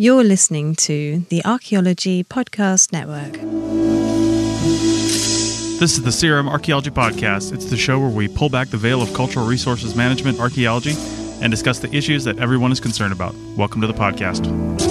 You're listening to the Archaeology Podcast Network. This is the CRM Archaeology Podcast. It's the show where we pull back the veil of cultural resources management archaeology and discuss the issues that everyone is concerned about. Welcome to the podcast.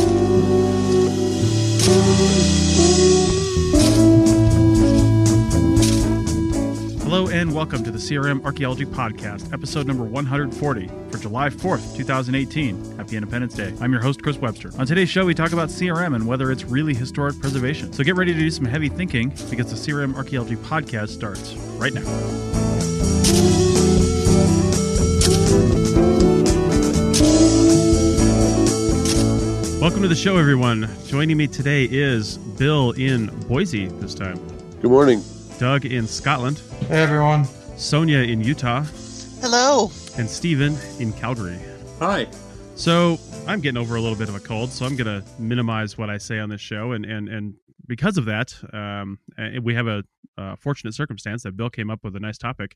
Hello and welcome to the CRM Archaeology Podcast, episode number 140 for July 4th, 2018. Happy Independence Day. I'm your host, Chris Webster. On today's show, we talk about CRM and whether it's really historic preservation. So get ready to do some heavy thinking because the CRM Archaeology Podcast starts right now. Welcome to the show, everyone. Joining me today is Bill in Boise this time, Good morning. Doug in Scotland, Hey everyone. Sonia in Utah, Hello. and Steven in Calgary. Hi. So I'm getting over a little bit of a cold, so I'm going to minimize what I say on this show, and and and because of that, um, we have a, uh fortunate circumstance that Bill came up with a nice topic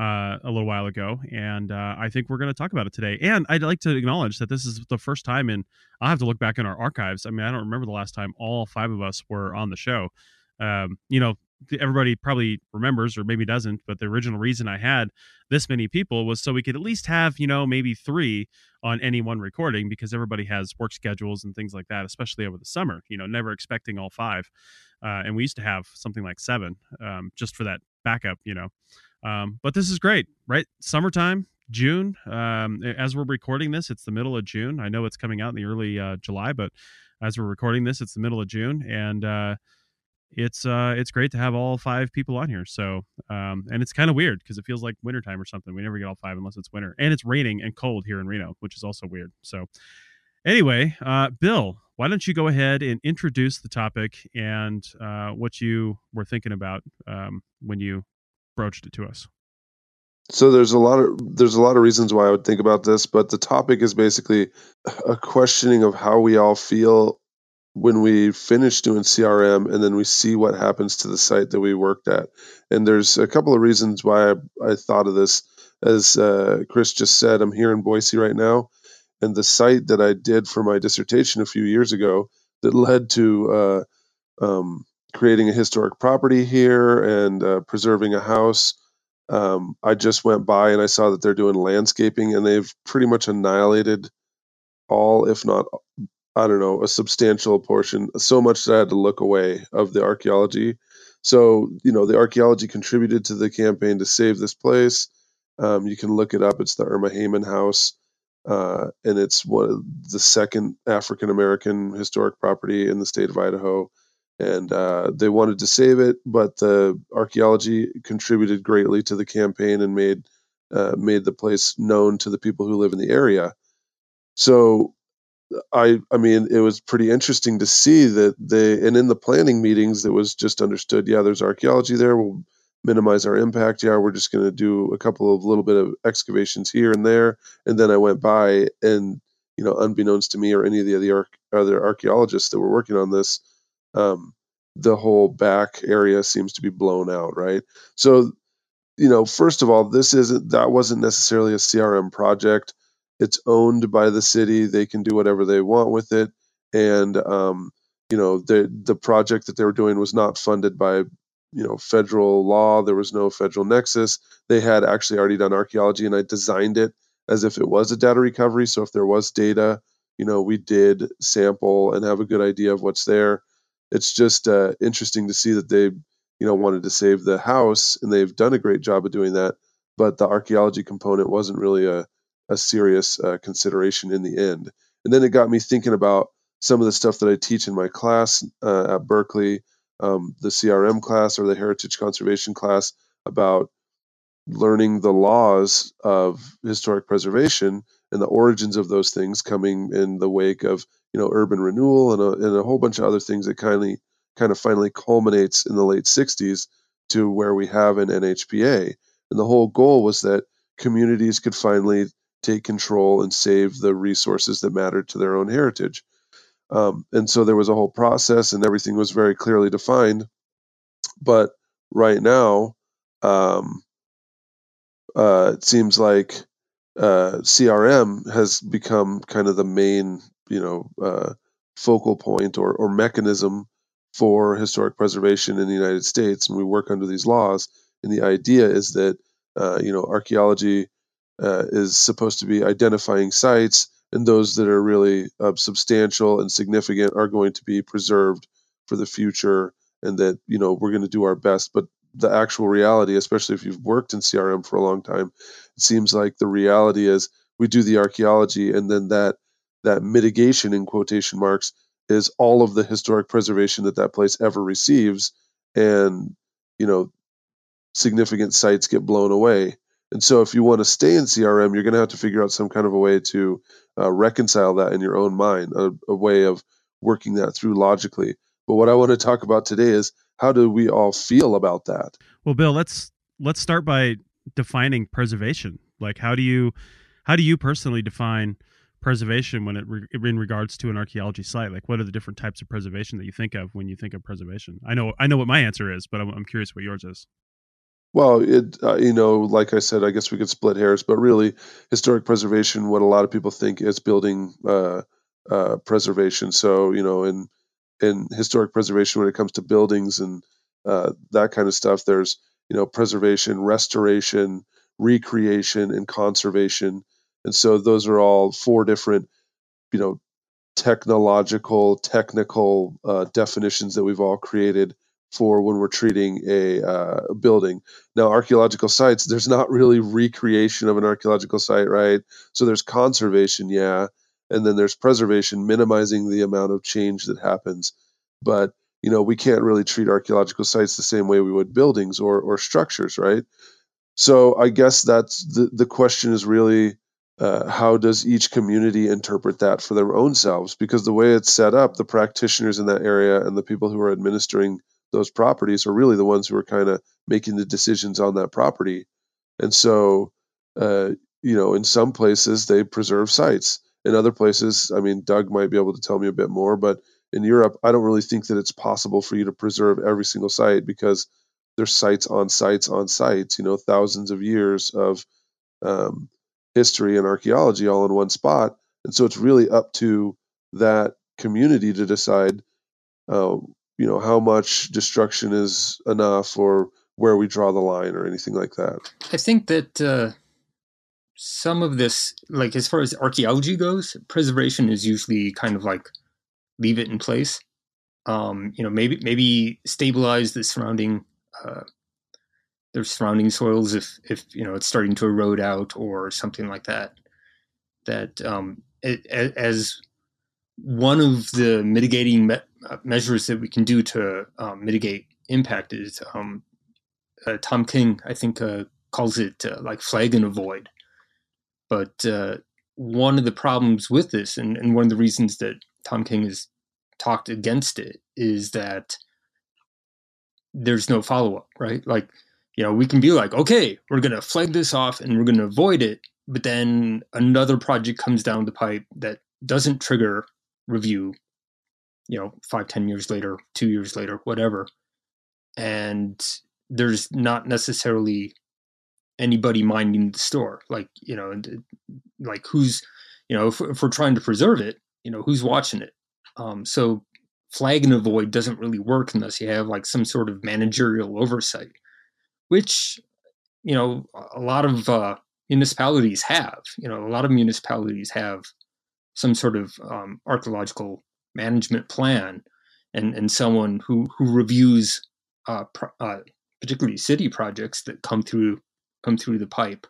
uh, a little while ago, and uh, I think we're going to talk about it today. And I'd like to acknowledge that this is the first time, and I'll have to look back in our archives. I mean, I don't remember the last time all five of us were on the show. Um, you know, everybody probably remembers or maybe doesn't but the original reason i had this many people was so we could at least have you know maybe three on any one recording because everybody has work schedules and things like that especially over the summer you know never expecting all five uh, and we used to have something like seven um, just for that backup you know um, but this is great right? Summertime june um, as we're recording this it's the middle of june. I know it's coming out in the early uh, july but as we're recording this it's the middle of june and uh, it's uh it's great to have all five people on here so um and it's kind of weird because it feels like wintertime or something we never get all five unless it's winter and it's raining and cold here in reno which is also weird so anyway uh bill why don't you go ahead and introduce the topic and uh what you were thinking about um when you broached it to us? So there's a lot of there's a lot of reasons why I would think about this, but the topic is basically a questioning of how we all feel when we finish doing CRM and then we see what happens to the site that we worked at. And there's a couple of reasons why I, I thought of this. As uh, Chris just said, I'm here in Boise right now, and the site that I did for my dissertation a few years ago that led to uh, um, creating a historic property here and uh, preserving a house. Um, I just went by and I saw that they're doing landscaping and they've pretty much annihilated all, if not, I don't know, a substantial portion, so much that I had to look away of the archaeology. So, you know, the archaeology contributed to the campaign to save this place. Um, you can look it up. It's the Erma Hayman House, uh, and it's one of the second African American historic property in the state of Idaho and uh, they wanted to save it, but the archaeology contributed greatly to the campaign and made uh, made the place known to the people who live in the area. So, I I mean, it was pretty interesting to see that they and in the planning meetings, it was just understood. Yeah, there's archaeology there. We'll minimize our impact. Yeah, we're just going to do a couple of little bit of excavations here and there. And then I went by and you know, unbeknownst to me or any of the other other archaeologists that were working on this um, the whole back area seems to be blown out, right? So, you know, first of all, this isn't that wasn't necessarily a CRM project. It's owned by the city; they can do whatever they want with it, and um, you know, the the project that they were doing was not funded by you know federal law. There was no federal nexus. They had actually already done archaeology, and I designed it as if it was a data recovery. So if there was data, you know, we did sample and have a good idea of what's there it's just uh, interesting to see that they you know wanted to save the house and they've done a great job of doing that but the archaeology component wasn't really a, a serious uh, consideration in the end and then it got me thinking about some of the stuff that i teach in my class uh, at berkeley um, the crm class or the heritage conservation class about learning the laws of historic preservation and the origins of those things coming in the wake of you know urban renewal and a, and a whole bunch of other things that kind of kind of finally culminates in the late 60s to where we have an NHPA. And the whole goal was that communities could finally take control and save the resources that mattered to their own heritage. Um, and so there was a whole process, and everything was very clearly defined. But right now, um, uh, it seems like uh, CRM has become kind of the main, you know, uh, focal point or, or mechanism for historic preservation in the United States, and we work under these laws. And the idea is that uh, you know archaeology uh, is supposed to be identifying sites, and those that are really uh, substantial and significant are going to be preserved for the future, and that you know we're going to do our best. But the actual reality, especially if you've worked in CRM for a long time, it seems like the reality is we do the archaeology, and then that that mitigation in quotation marks is all of the historic preservation that that place ever receives, and you know significant sites get blown away. And so, if you want to stay in CRM, you're going to have to figure out some kind of a way to uh, reconcile that in your own mind, a, a way of working that through logically. But what I want to talk about today is how do we all feel about that? Well, Bill, let's let's start by defining preservation. Like, how do you how do you personally define preservation when it re- in regards to an archaeology site? Like, what are the different types of preservation that you think of when you think of preservation? I know I know what my answer is, but I'm, I'm curious what yours is. Well, it uh, you know, like I said, I guess we could split hairs, but really, historic preservation, what a lot of people think is building uh, uh, preservation. So you know, in in historic preservation, when it comes to buildings and uh, that kind of stuff, there's you know preservation, restoration, recreation, and conservation. And so those are all four different, you know, technological, technical uh, definitions that we've all created for when we're treating a uh, building. Now, archaeological sites, there's not really recreation of an archaeological site, right? So there's conservation, yeah, and then there's preservation, minimizing the amount of change that happens. But you know, we can't really treat archaeological sites the same way we would buildings or or structures, right? So I guess that's the the question is really uh, how does each community interpret that for their own selves? Because the way it's set up, the practitioners in that area and the people who are administering those properties are really the ones who are kind of making the decisions on that property. And so, uh, you know, in some places they preserve sites. In other places, I mean, Doug might be able to tell me a bit more, but in Europe, I don't really think that it's possible for you to preserve every single site because there's sites on sites on sites, you know, thousands of years of um, history and archaeology all in one spot. And so it's really up to that community to decide uh, you know how much destruction is enough or where we draw the line or anything like that? I think that uh, some of this like as far as archaeology goes preservation is usually kind of like leave it in place. Um, you know maybe maybe stabilize the surrounding uh, the surrounding soils if if you know it's starting to erode out or something like that. That um, it, as one of the mitigating me- measures that we can do to um, mitigate impact is um, uh, Tom King, I think, uh, calls it uh, like flag and avoid. But uh, one of the problems with this, and, and one of the reasons that Tom King has talked against it, is that there's no follow up, right? Like, you know, we can be like, okay, we're going to flag this off and we're going to avoid it. But then another project comes down the pipe that doesn't trigger review you know five ten years later two years later whatever. And there's not necessarily anybody minding the store like you know like who's you know if, if we're trying to preserve it you know who's watching it? Um, so flag and avoid doesn't really work unless you have like some sort of managerial oversight which you know a lot of uh, municipalities have you know a lot of municipalities have some sort of um, archaeological management plan and, and someone who, who reviews uh, pro, uh, particularly city projects that come through come through the pipe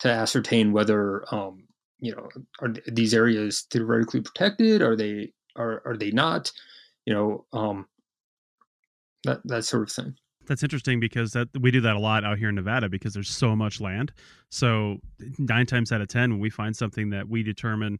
to ascertain whether um, you know are these areas theoretically protected? Are they are are they not? You know um, that that sort of thing. That's interesting because that we do that a lot out here in Nevada because there's so much land. So nine times out of ten, when we find something that we determine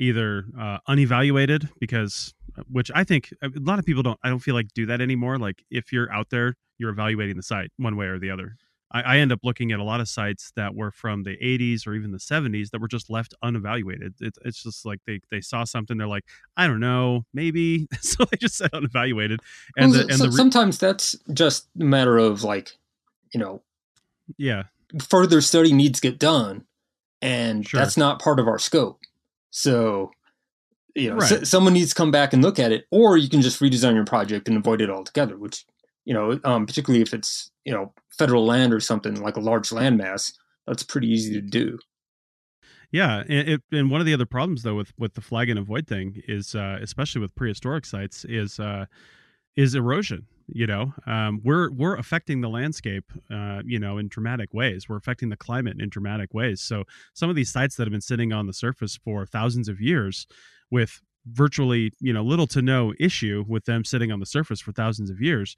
either uh, unevaluated because uh, which i think a lot of people don't i don't feel like do that anymore. Like if you're out there you're evaluating the site one way or the other. I, I, end up looking at a lot of sites that were from the 80s or even the 70s that were just left unevaluated. It, it's just like they, they saw something they're like i don't know maybe. So they just said unevaluated. And, well, the, and so, re- sometimes that's just a matter of like you know yeah. further study needs to get done and sure. that's not part of our scope so you know Right. s- someone needs to come back and look at it, or you can just redesign your project and avoid it altogether. Which you know, um, particularly if it's you know federal land or something like a large landmass, that's pretty easy to do. Yeah, and, it, and one of the other problems though with with the flag and avoid thing is, uh, especially with prehistoric sites, is uh, is erosion. You know, um, we're we're affecting the landscape, uh, you know, in dramatic ways. We're affecting the climate in dramatic ways. So some of these sites that have been sitting on the surface for thousands of years, with virtually you know little to no issue with them sitting on the surface for thousands of years,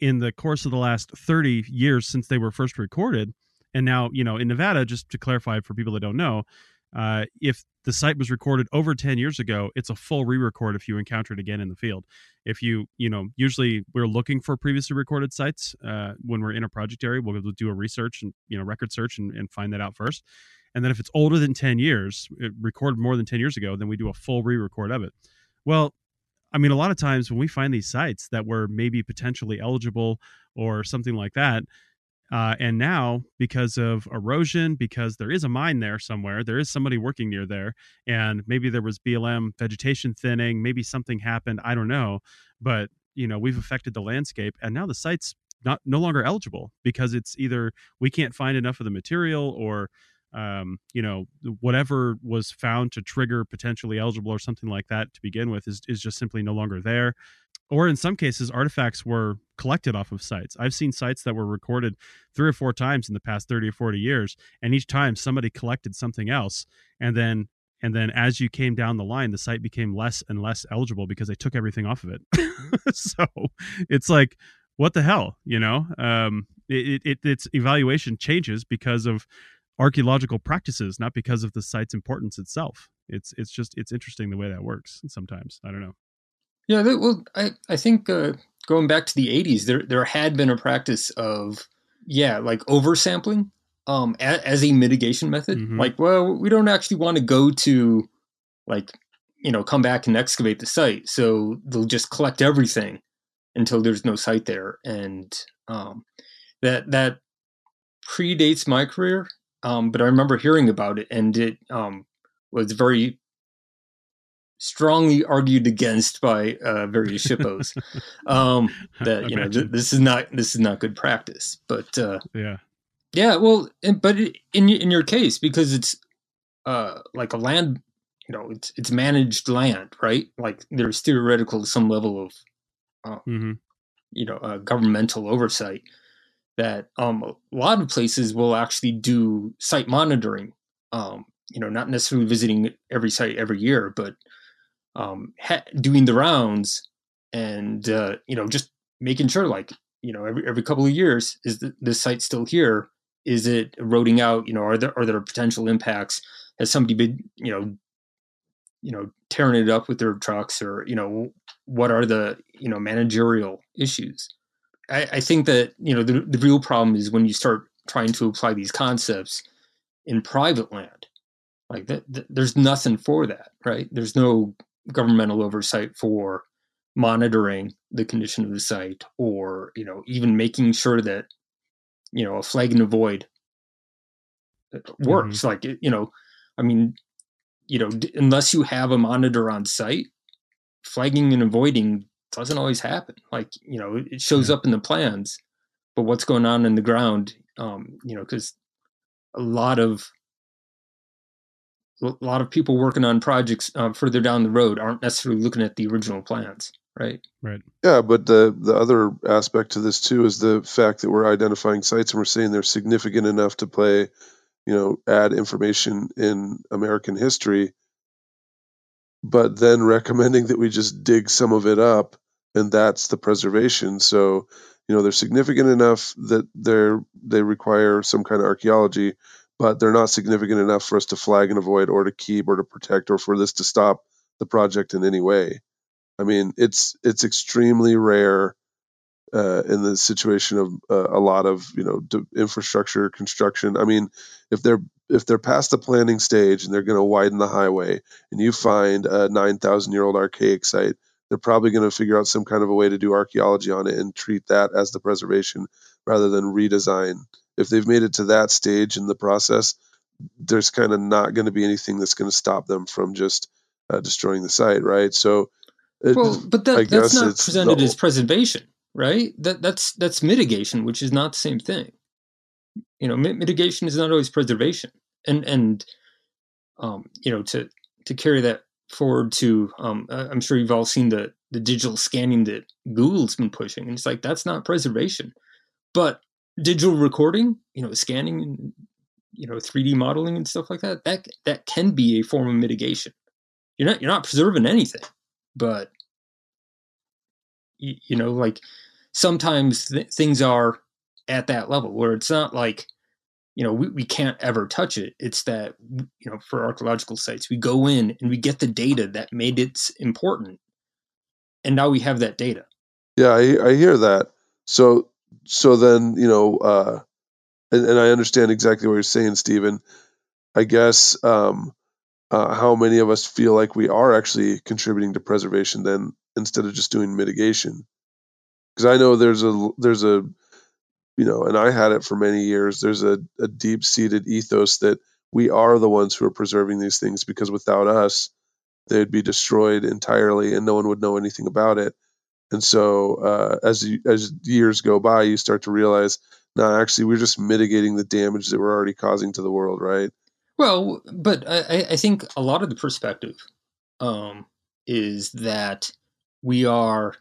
in the course of the last thirty years since they were first recorded, and now you know in Nevada, just to clarify for people that don't know, uh, if the site was recorded over 10 years ago it's a full re-record if you encounter it again in the field. If you you know usually we're looking for previously recorded sites uh, when we're in a project area we'll do a research and you know record search and, and find that out first. And then if it's older than 10 years recorded more than 10 years ago then we do a full re-record of it. Well i mean a lot of times when we find these sites that were maybe potentially eligible or something like that uh, and now, because of erosion, because there is a mine there somewhere, there is somebody working near there, and maybe there was BLM vegetation thinning, maybe something happened, I don't know, but you know we've affected the landscape, and now the site's not no longer eligible because it's either we can't find enough of the material or um, you know whatever was found to trigger potentially eligible or something like that to begin with is, is just simply no longer there. Or in some cases artifacts were collected off of sites. I've seen sites that were recorded three or four times in the past 30 or 40 years and each time somebody collected something else and then and then as you came down the line the site became less and less eligible because they took everything off of it. So it's like what the hell you know? Um it, it its evaluation changes because of archaeological practices not because of the site's importance itself it's it's just it's interesting the way that works sometimes i don't know Yeah, well, I I think uh, going back to the '80s, there there had been a practice of yeah, like oversampling um, a, as a mitigation method. Mhm. Like, well, we don't actually want to go to like you know come back and excavate the site, so they'll just collect everything until there's no site there, and um, that that predates my career. Um, but I remember hearing about it, and it um, was very strongly argued against by uh, various SHPOs um, that you know th- this is not this is not good practice. But uh, yeah yeah, well, and, but it, in in your case because it's uh, like a land, you know, it's it's managed land, right? Like there's theoretical some level of hmm you know uh, governmental oversight that um, a lot of places will actually do site monitoring um, you know not necessarily visiting every site every year but um, ha- doing the rounds and uh, you know just making sure like you know every, every couple of years is the, this site still here? Is it eroding out? You know are there are there potential impacts? Has somebody been you know you know tearing it up with their trucks or you know what are the you know managerial issues i, I think that you know the, the real problem is when you start trying to apply these concepts in private land like that, th- there's nothing for that right? There's no governmental oversight for monitoring the condition of the site or you know even making sure that you know a flag and avoid uh, works. Like you know i mean you know d- unless you have a monitor on site flagging and avoiding doesn't always happen. Like you know it- it shows up in the plans but what's going on in the ground um you know because a lot of a lot of people working on projects uh, further down the road aren't necessarily looking at the original plans right? Right. Yeah, but the the other aspect to this too is the fact that we're identifying sites and we're saying they're significant enough to play, you know, add information in American history, but then recommending that we just dig some of it up and that's the preservation. So, you know, they're significant enough that they're they require some kind of archaeology, but they're not significant enough for us to flag and avoid or to keep or to protect or for this to stop the project in any way. I mean, it's it's extremely rare uh, in the situation of uh, a lot of you know d- infrastructure construction. I mean, if they're if they're past the planning stage and they're going to widen the highway, and you find a nine thousand year old archaic site, they're probably going to figure out some kind of a way to do archaeology on it and treat that as the preservation rather than redesign. If they've made it to that stage in the process, there's kind of not going to be anything that's going to stop them from just uh, destroying the site, right? So, it, well, but that, that's not presented the, as preservation, right? That that's that's mitigation, which is not the same thing. You know, mitigation is not always preservation, and and um, you know to to carry that forward to um, I'm sure you've all seen the the digital scanning that Google's been pushing, and it's like that's not preservation, but digital recording, you know, scanning and you know 3D modeling and stuff like that, that that can be a form of mitigation. You're not you're not preserving anything, but you, you know, like sometimes th- things are at that level where it's not like you know we, we can't ever touch it. It's that you know for archaeological sites we go in and we get the data that made it important. And now we have that data. Yeah i, I hear that. So so then you know uh and, and i understand exactly what you're saying stephen. I guess um uh, how many of us feel like we are actually contributing to preservation then instead of just doing mitigation? Because i know there's a there's a you know, and I had it for many years. There's a, a deep seated ethos that we are the ones who are preserving these things because without us, they'd be destroyed entirely and no one would know anything about it. And so, uh, as you, as years go by, you start to realize, no, actually, we're just mitigating the damage that we're already causing to the world, right? Well, but I, I think a lot of the perspective um, is that we are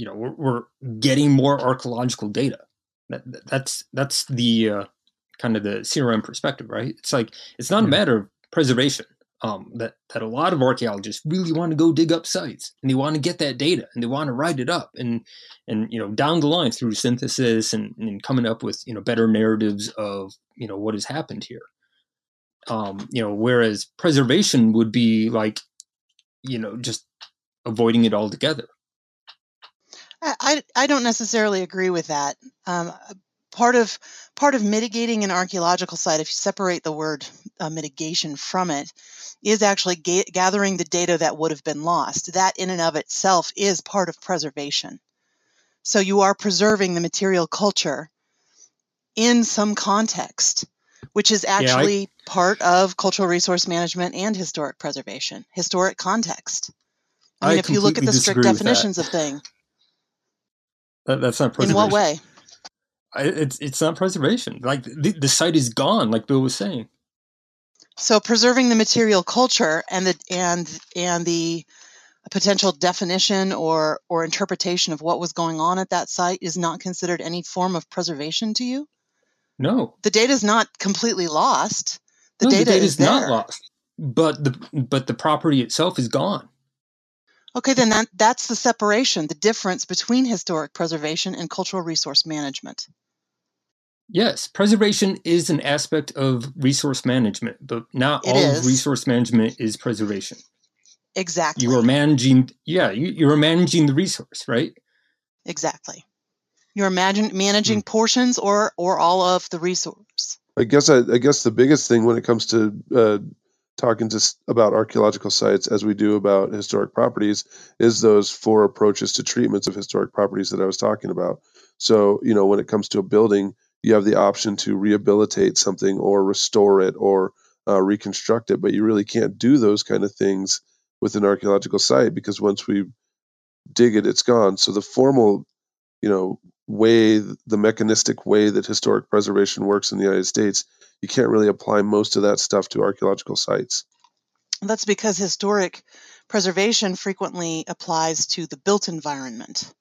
you know we're, we're getting more archaeological data. That, that's that's the uh, kind of the CRM perspective, right? It's like it's not a matter of preservation. Um, that that a lot of archaeologists really want to go dig up sites and they want to get that data and they want to write it up and and you know down the line through synthesis and, and coming up with you know better narratives of you know what has happened here. Um, you know, whereas preservation would be like you know just avoiding it altogether. I, I don't necessarily agree with that. Um, part of part of mitigating an archaeological site, if you separate the word uh, mitigation from it, is actually ga- gathering the data that would have been lost. That in and of itself is part of preservation. So you are preserving the material culture in some context, which is actually yeah, I, part of cultural resource management and historic preservation, historic context. I mean, I if you look at the strict definitions of thing. That, that's not preservation. In what way? I, it's it's not preservation. Like the, the site is gone, like Bill was saying. So preserving the material culture and the and and the potential definition or or interpretation of what was going on at that site is not considered any form of preservation to you? No. The data is not completely lost. The no, data the data is, is not lost. But the but the property itself is gone. Okay, then that, that's the separation, the difference between historic preservation and cultural resource management. Yes, preservation is an aspect of resource management, but not it all is. resource management is preservation. Exactly. You are managing, yeah, you, you are managing the resource, right? Exactly. You're imagine, managing mm. portions or or all of the resource. I guess I, I guess the biggest thing when it comes to uh, talking to about archaeological sites as we do about historic properties is those four approaches to treatments of historic properties that I was talking about. So, you know, when it comes to a building, you have the option to rehabilitate something or restore it or uh, reconstruct it, but you really can't do those kind of things with an archaeological site because once we dig it, it's gone. So the formal, you know, way, the mechanistic way that historic preservation works in the United States you can't really apply most of that stuff to archaeological sites. That's because historic preservation frequently applies to the built environment.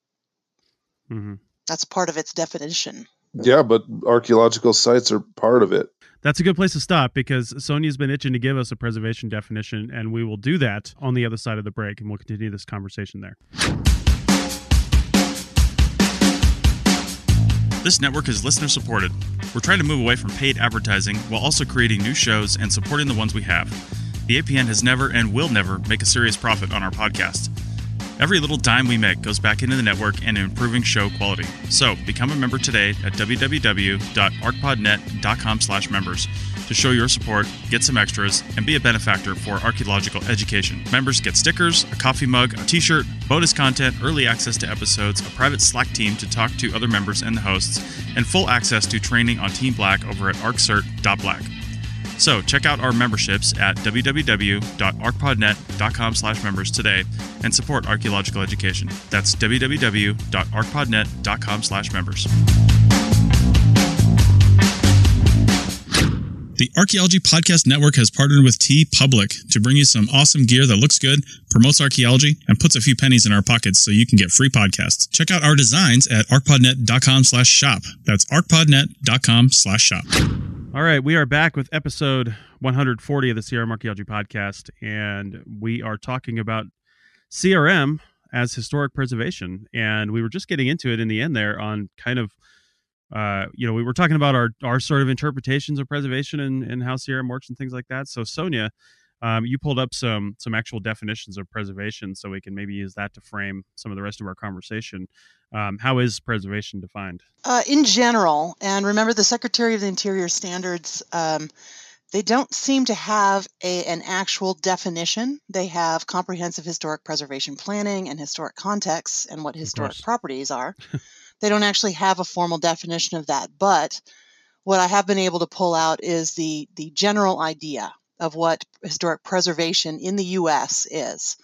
Mm-hmm. That's part of its definition. Yeah, but archaeological sites are part of it. That's a good place to stop because Sonia's been itching to give us a preservation definition, and we will do that on the other side of the break, and we'll continue this conversation there. This network is listener supported. We're trying to move away from paid advertising while also creating new shows and supporting the ones we have. The APN has never and will never make a serious profit on our podcast. Every little dime we make goes back into the network and improving show quality. So become a member today at www.archpodnet.com/members to show your support, get some extras, and be a benefactor for archaeological education. Members get stickers, a coffee mug, a t-shirt, bonus content, early access to episodes, a private Slack team to talk to other members and the hosts, and full access to training on Team Black over at arccert.black. So check out our memberships at www.archpodnet.com slash members today and support archaeological education. That's www.archpodnet.com slash members. The Archaeology Podcast Network has partnered with TeePublic to bring you some awesome gear that looks good, promotes archaeology, and puts a few pennies in our pockets so you can get free podcasts. Check out our designs at archpodnet.com slash shop. That's archpodnet.com slash shop. All right, we are back with episode 140 of the CRM Archaeology Podcast, and we are talking about CRM as historic preservation. And we were just getting into it in the end there on kind of uh, you know, we were talking about our our sort of interpretations of preservation and, and how CRM works and things like that. So Sonia, um, you pulled up some some actual definitions of preservation, so we can maybe use that to frame some of the rest of our conversation. Um, how is preservation defined? Uh, in general, and remember the Secretary of the Interior standards. Um, they don't seem to have a, an actual definition. They have comprehensive historic preservation planning and historic contexts and what historic properties are. they don't actually have a formal definition of that, but what I have been able to pull out is the the general idea of what historic preservation in the U.S. is.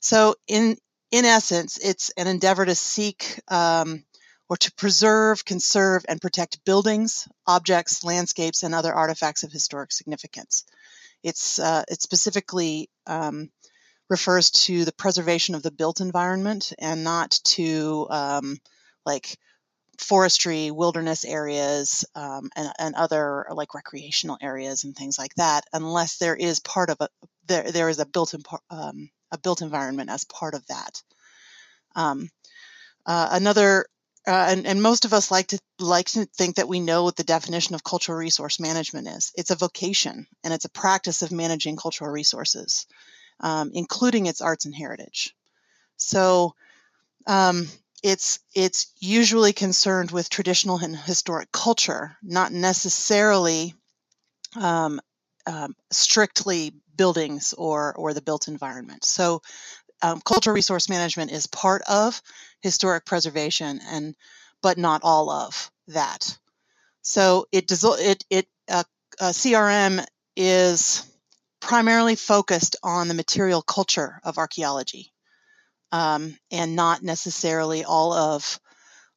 So, in in essence, it's an endeavor to seek um, or to preserve, conserve, and protect buildings, objects, landscapes, and other artifacts of historic significance. It's uh, it specifically um, refers to the preservation of the built environment and not to um, like forestry, wilderness areas, um, and, and other like recreational areas and things like that, unless there is part of a there there is a built in, um, a built environment as part of that. Um, uh, another uh, and, and most of us like to like to think that we know what the definition of cultural resource management is. It's a vocation and it's a practice of managing cultural resources, um, including its arts and heritage. So um, it's it's usually concerned with traditional and historic culture, not necessarily um, um, strictly buildings or or the built environment. So, um, cultural resource management is part of historic preservation, and but not all of that. So it it it uh, uh, CRM is primarily focused on the material culture of archaeology um, and not necessarily all of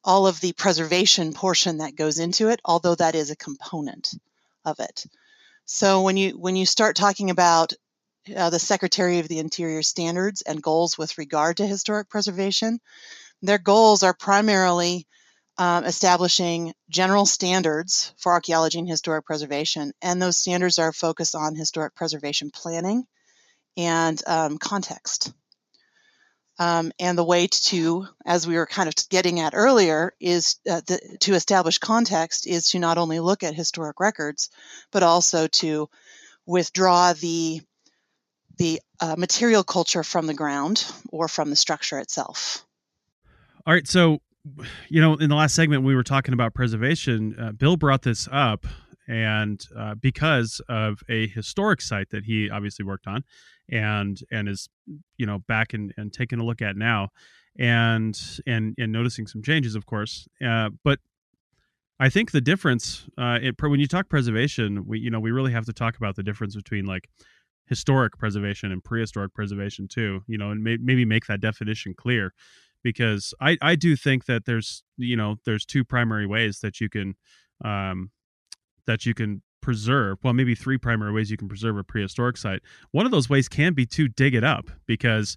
all of the preservation portion that goes into it, although that is a component of it. So when you when you start talking about uh, the Secretary of the Interior standards and goals with regard to historic preservation, their goals are primarily um, establishing general standards for archaeology and historic preservation, and those standards are focused on historic preservation planning and um, context. Um, and the way to, as we were kind of getting at earlier, is uh, the, to establish context is to not only look at historic records, but also to withdraw the the uh, material culture from the ground or from the structure itself. All right, so you know, in the last segment we were talking about preservation. Uh, Bill brought this up, and uh, because of a historic site that he obviously worked on, and and is you know back and, and taking a look at now and and and noticing some changes of course. Uh, but i think the difference uh, it, when you talk preservation we you know we really have to talk about the difference between like historic preservation and prehistoric preservation too you know and may, maybe make that definition clear because i i do think that there's you know there's two primary ways that you can um that you can preserve well maybe three primary ways you can preserve a prehistoric site. One of those ways can be to dig it up because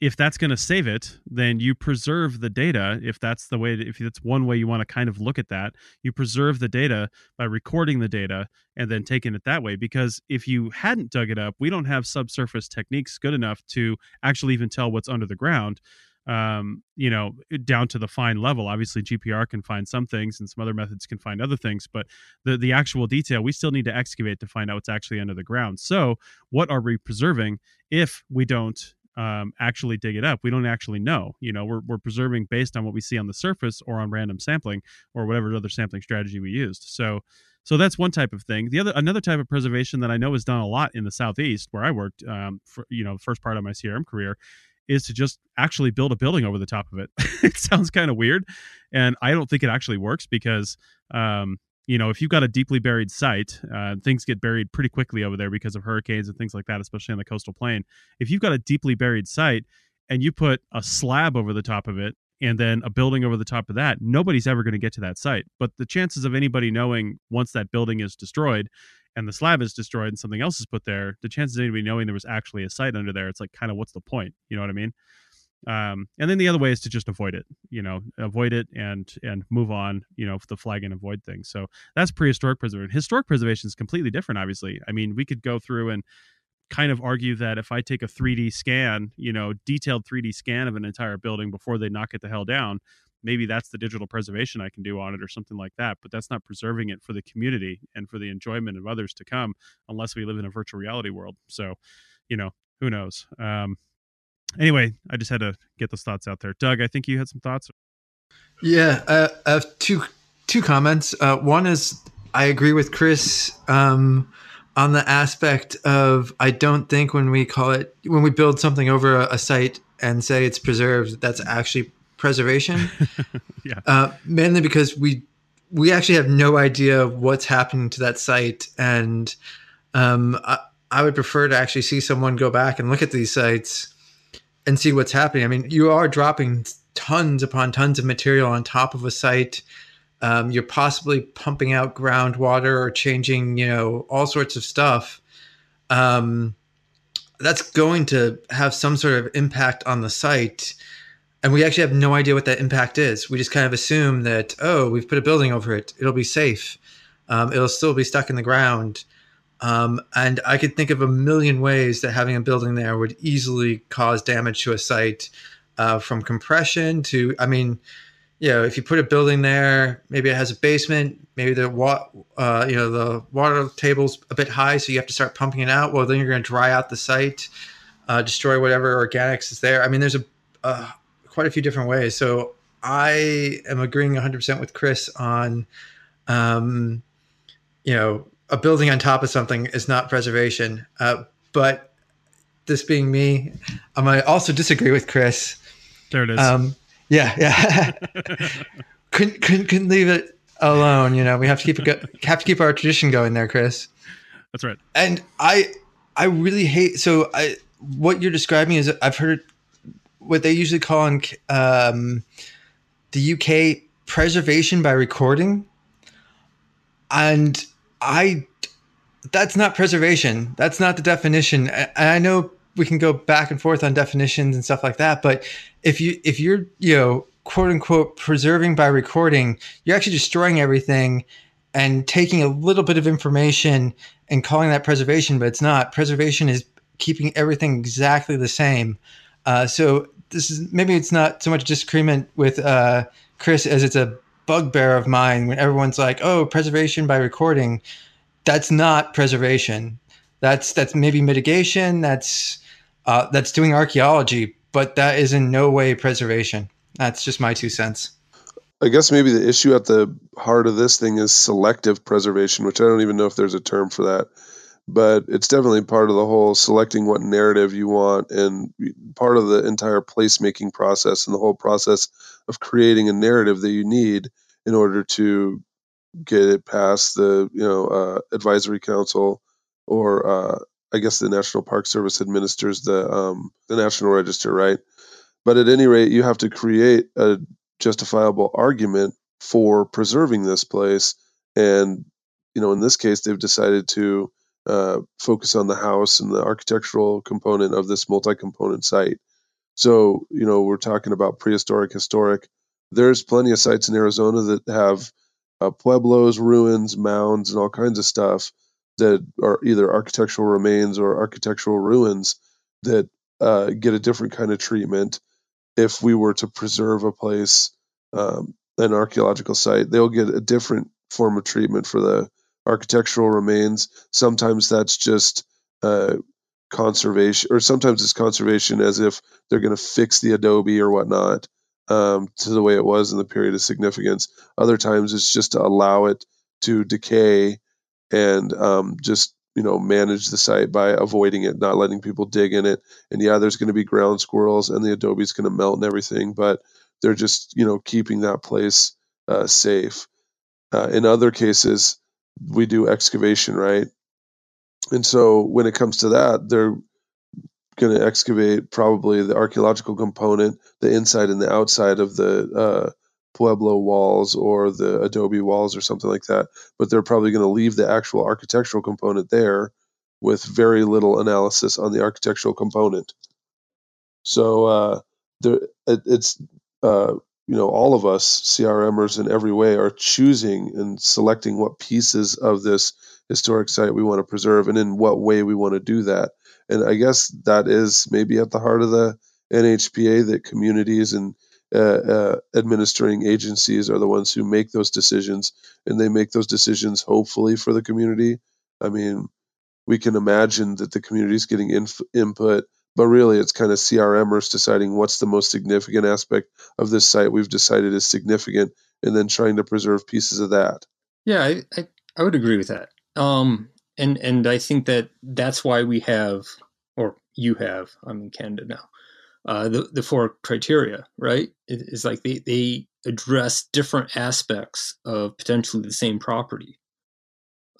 if that's going to save it then you preserve the data if that's the way if that's one way you want to kind of look at that you preserve the data by recording the data and then taking it that way. Because if you hadn't dug it up we don't have subsurface techniques good enough to actually even tell what's under the ground um, you know, down to the fine level. Obviously, GPR can find some things, and some other methods can find other things. But the the actual detail, we still need to excavate to find out what's actually under the ground. So, what are we preserving if we don't um, actually dig it up? We don't actually know. You know, we're we're preserving based on what we see on the surface or on random sampling or whatever other sampling strategy we used. So. So that's one type of thing. The other, another type of preservation that I know is done a lot in the southeast, where I worked, um, for you know, first part of my CRM career, is to just actually build a building over the top of it. it sounds kind of weird, and I don't think it actually works because um, you know, if you've got a deeply buried site, uh, things get buried pretty quickly over there because of hurricanes and things like that, especially on the coastal plain. If you've got a deeply buried site and you put a slab over the top of it and then a building over the top of that, nobody's ever going to get to that site. But the chances of anybody knowing once that building is destroyed and the slab is destroyed and something else is put there, the chances of anybody knowing there was actually a site under there, it's like kind of what's the point? You know what I mean? Um, and then the other way is to just avoid it, you know, avoid it and and move on, you know, the flag and avoid things. So that's prehistoric preservation. Historic preservation is completely different, obviously. I mean, we could go through and kind of argue that if I take a 3D scan, you know, detailed 3D scan of an entire building before they knock it the hell down, maybe that's the digital preservation I can do on it or something like that. But that's not preserving it for the community and for the enjoyment of others to come unless we live in a virtual reality world. So, you know, who knows? Um, anyway, I just had to get those thoughts out there. Doug, I think you had some thoughts. Yeah, uh, I have two two comments. Uh, one is I agree with Chris. Um, on the aspect of I don't think when we call it when we build something over a, a site and say it's preserved, that's actually preservation. yeah. Uh, mainly because we we actually have no idea what's happening to that site, and um, I, I would prefer to actually see someone go back and look at these sites and see what's happening. I mean, you are dropping tons upon tons of material on top of a site um, you're possibly pumping out groundwater or changing, you know, all sorts of stuff. Um, that's going to have some sort of impact on the site. And we actually have no idea what that impact is. We just kind of assume that, oh, we've put a building over it. It'll be safe. Um, it'll still be stuck in the ground. Um, and I could think of a million ways that having a building there would easily cause damage to a site uh, from compression to, I mean, you know, if you put a building there, maybe it has a basement, maybe the wa- uh, you know, the water table's a bit high, so you have to start pumping it out. Well, then you're going to dry out the site, uh, destroy whatever organics is there. I mean, there's a uh, quite a few different ways. So I am agreeing 100% with Chris on, um, you know, a building on top of something is not preservation. Uh, but this being me, I might also disagree with Chris. There it is. Um, yeah, yeah. couldn't, couldn't couldn't leave it alone. You know, we have to keep it go- have to keep our tradition going there, Chris. That's right. And I I really hate so I what you're describing is I've heard what they usually call in um, the UK preservation by recording, and I that's not preservation. That's not the definition. And I know we can go back and forth on definitions and stuff like that, but if you if you're you know quote unquote preserving by recording, you're actually destroying everything and taking a little bit of information and calling that preservation, but it's not. Preservation is keeping everything exactly the same. Uh, so this is maybe it's not so much disagreement with uh, Chris as it's a bugbear of mine when everyone's like, "Oh, preservation by recording." That's not preservation. That's that's maybe mitigation. That's uh, that's doing archaeology, but that is in no way preservation. That's just my two cents. I guess maybe the issue at the heart of this thing is selective preservation, which I don't even know if there's a term for that. But it's definitely part of the whole selecting what narrative you want and part of the entire placemaking process and the whole process of creating a narrative that you need in order to get it past the you know uh, advisory council or uh, I guess the National Park Service administers the um, the National Register, right? But at any rate, you have to create a justifiable argument for preserving this place, and you know, in this case, they've decided to uh, focus on the house and the architectural component of this multi-component site. So, you know, we're talking about prehistoric, historic. There's plenty of sites in Arizona that have uh, pueblos, ruins, mounds, and all kinds of stuff that are either architectural remains or architectural ruins that uh, get a different kind of treatment. If we were to preserve a place, um, an archaeological site, they'll get a different form of treatment for the architectural remains. Sometimes that's just uh, conservation, or sometimes it's conservation as if they're going to fix the adobe or whatnot um, to the way it was in the period of significance. Other times it's just to allow it to decay and um, just you know manage the site by avoiding it, not letting people dig in it. And yeah, there's going to be ground squirrels, and the adobe's going to melt and everything, but they're just you know keeping that place uh, safe. Uh, in other cases, we do excavation, right? And so when it comes to that, they're going to excavate probably the archaeological component, the inside and the outside of the uh, Pueblo walls or the adobe walls or something like that. But they're probably going to leave the actual architectural component there with very little analysis on the architectural component. So uh, there, it, it's uh, you know all of us CRMers in every way are choosing and selecting what pieces of this historic site we want to preserve and in what way we want to do that. And I guess that is maybe at the heart of the NHPA that communities and uh, uh, administering agencies are the ones who make those decisions, and they make those decisions hopefully for the community. I mean, we can imagine that the community is getting inf- input, but really it's kind of CRMers deciding what's the most significant aspect of this site we've decided is significant, and then trying to preserve pieces of that. Yeah, I, I, I would agree with that. Um, and and I think that that's why we have, or you have, I'm in Canada now, uh, the the four criteria, right? It, it's like they they address different aspects of potentially the same property.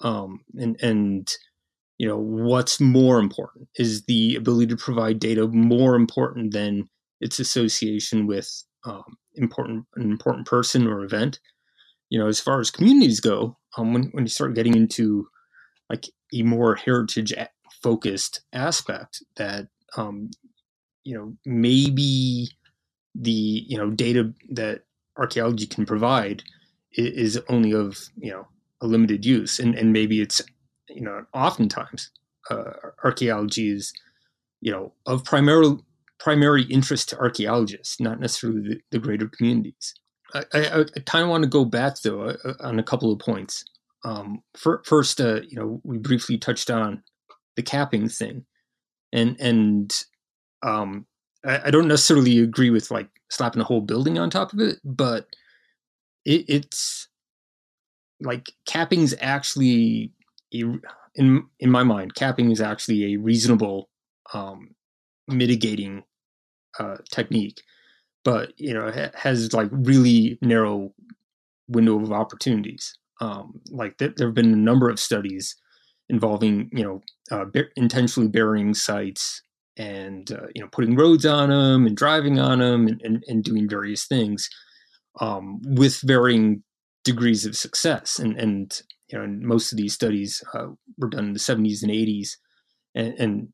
Um, and and you know what's more important is the ability to provide data more important than its association with um, important an important person or event. You know, as far as communities go, um, when when you start getting into like a more heritage focused aspect that um, you know maybe the you know data that archaeology can provide is only of you know a limited use and and maybe it's you know oftentimes uh, archaeology is you know of primary primary interest to archaeologists not necessarily the, the greater communities. I, I, I kind of want to go back though uh, on a couple of points. Um, for, first uh, you know we briefly touched on the capping thing and and um, I, I, don't necessarily agree with like slapping a whole building on top of it, but it, it's like capping's actually a, in in my mind, capping is actually a reasonable um, mitigating uh, technique, but you know it has like really narrow window of opportunities. Um, like th- there have been a number of studies involving you know uh, intentionally burying sites and uh, you know putting roads on them and driving on them and, and, and doing various things um, with varying degrees of success and and you know and most of these studies uh, were done in the 70s and 80s and, and,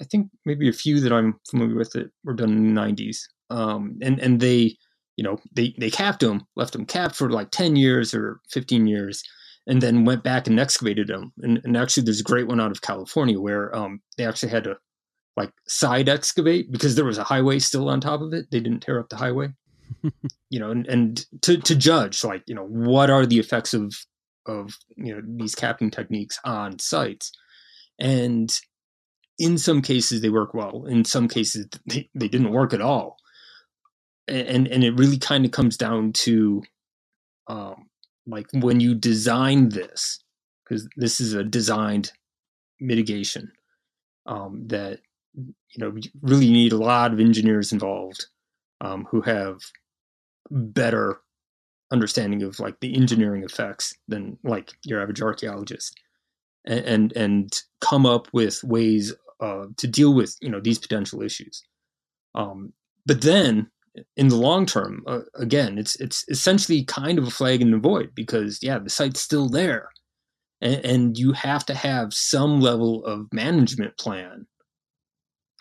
I think maybe a few that I'm familiar with that were done in the 90s um, and and they you know they they capped them left them capped for like 10 years or 15 years and then went back and excavated them and, and actually there's a great one out of California where um, they actually had to like side excavate because there was a highway still on top of it. They didn't tear up the highway. you know, and, and to, to judge like, you know, what are the effects of of you know these capping techniques on sites. And in some cases they work well. In some cases they, they didn't work at all. And and it really kind of comes down to um like when you design this, because this is a designed mitigation um, that you know, really need a lot of engineers involved um, who have better understanding of like the engineering effects than like your average archaeologist, and and, and come up with ways uh, to deal with you know these potential issues. Um, but then in the long term, uh, again, it's it's essentially kind of a flag and avoid because yeah, the site's still there, and, and you have to have some level of management plan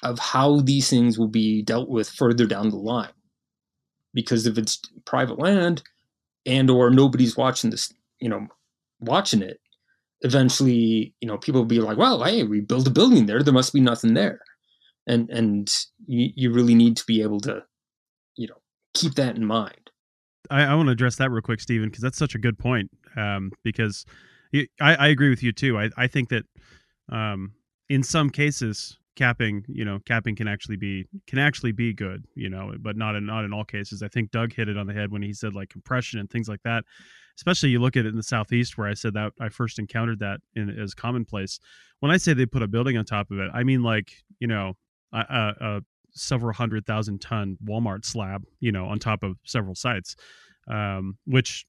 of how these things will be dealt with further down the line. Because if it's private land and or nobody's watching this, you know, watching it, eventually, you know, people will be like, well, hey, we built a building there. There must be nothing there. And and you, you really need to be able to, you know, keep that in mind. I, I want to address that real quick, Stephen, because that's such a good point. Um, because I, I agree with you too. I, I think that um, in some cases, capping you know capping can actually be can actually be good you know but not in not in all cases. I think doug hit it on the head when he said like compression and things like that. Especially you look at it in the southeast where i said that i first encountered that in as commonplace. When i say they put a building on top of it i mean like you know a, a several hundred thousand ton walmart slab you know on top of several sites um, which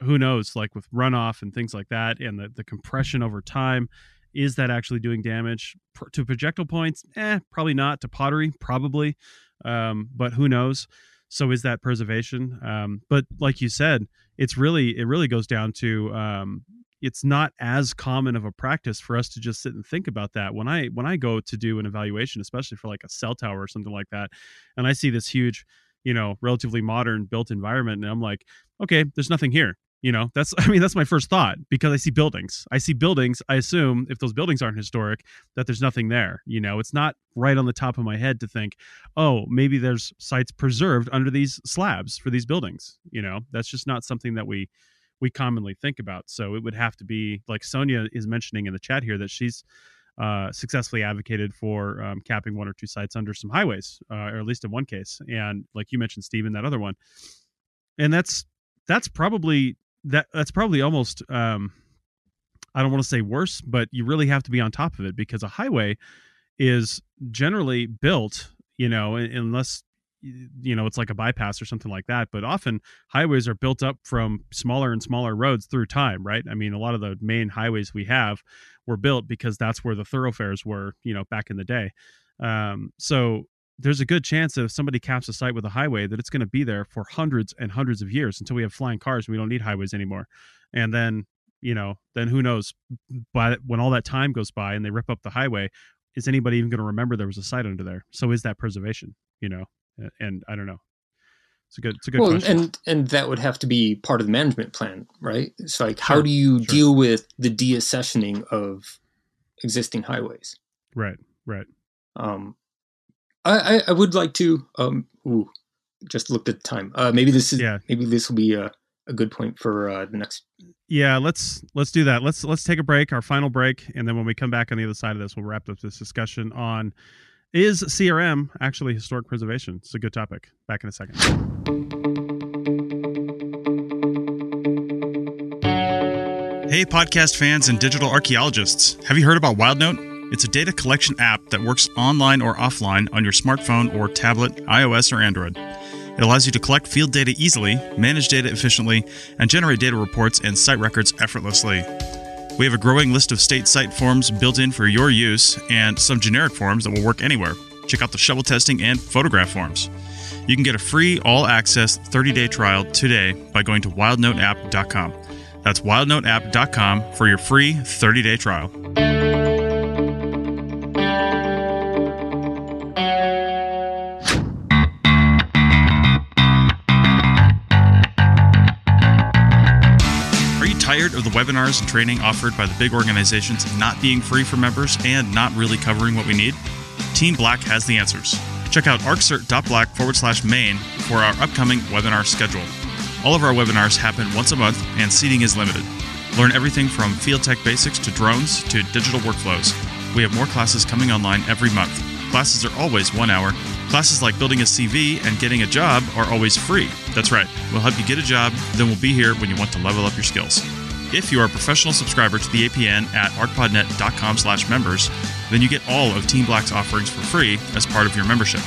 who knows like with runoff and things like that and the, the compression over time is that actually doing damage? To projectile points? Eh probably not. To pottery? Probably. Um, but who knows? So is that preservation? Um, but like you said it's really it really goes down to um, it's not as common of a practice for us to just sit and think about that. When i when i go to do an evaluation especially for like a cell tower or something like that and i see this huge you know relatively modern built environment and i'm like okay there's nothing here you know that's i mean that's my first thought because i see buildings. I see buildings i assume if those buildings aren't historic that there's nothing there you know? It's not right on the top of my head to think oh maybe there's sites preserved under these slabs for these buildings you know? That's just not something that we we commonly think about. So it would have to be like sonia is mentioning in the chat here that she's uh, successfully advocated for um, capping one or two sites under some highways, uh, or at least in one case. And like you mentioned, Stephen, that other one, and that's that's probably that that's probably almost um, I don't want to say worse, but you really have to be on top of it because a highway is generally built, you know, unless you know it's like a bypass or something like that but often highways are built up from smaller and smaller roads through time right? I mean a lot of the main highways we have were built because that's where the thoroughfares were you know back in the day. Um, so there's a good chance that if somebody caps a site with a highway that it's going to be there for hundreds and hundreds of years until we have flying cars and we don't need highways anymore and then you know then who knows by when all that time goes by and they rip up the highway is anybody even going to remember there was a site under there so is that preservation you know and I don't know. It's a good. It's a good well, question. and and that would have to be part of the management plan, right? It's like sure, how do you sure. deal with the deaccessioning of existing highways? Right. Right. Um, I I would like to um. Ooh, just looked at the time. Uh, maybe this is yeah. Maybe this will be a, a good point for uh, the next. Yeah, let's let's do that. Let's let's take a break, our final break, and then when we come back on the other side of this, we'll wrap up this discussion on is CRM actually historic preservation? It's a good topic. Back in a second. Hey, podcast fans and digital archaeologists. Have you heard about WildNote? It's a data collection app that works online or offline on your smartphone or tablet, iOS or Android. It allows you to collect field data easily, manage data efficiently, and generate data reports and site records effortlessly. We have a growing list of state site forms built in for your use and some generic forms that will work anywhere. Check out the shovel testing and photograph forms. You can get a free all access 30 day trial today by going to wildnoteapp.com. That's wildnoteapp.com for your free 30 day trial. Webinars and training offered by the big organizations not being free for members and not really covering what we need? Team Black has the answers. Check out arccert.black forward slash main for our upcoming webinar schedule. All of our webinars happen once a month and seating is limited. Learn everything from field tech basics to drones to digital workflows. We have more classes coming online every month. Classes are always one hour. Classes like building a CV and getting a job are always free. That's right, we'll help you get a job, then we'll be here when you want to level up your skills. If you are a professional subscriber to the APN at archpodnet.com slash members, then you get all of Team Black's offerings for free as part of your membership.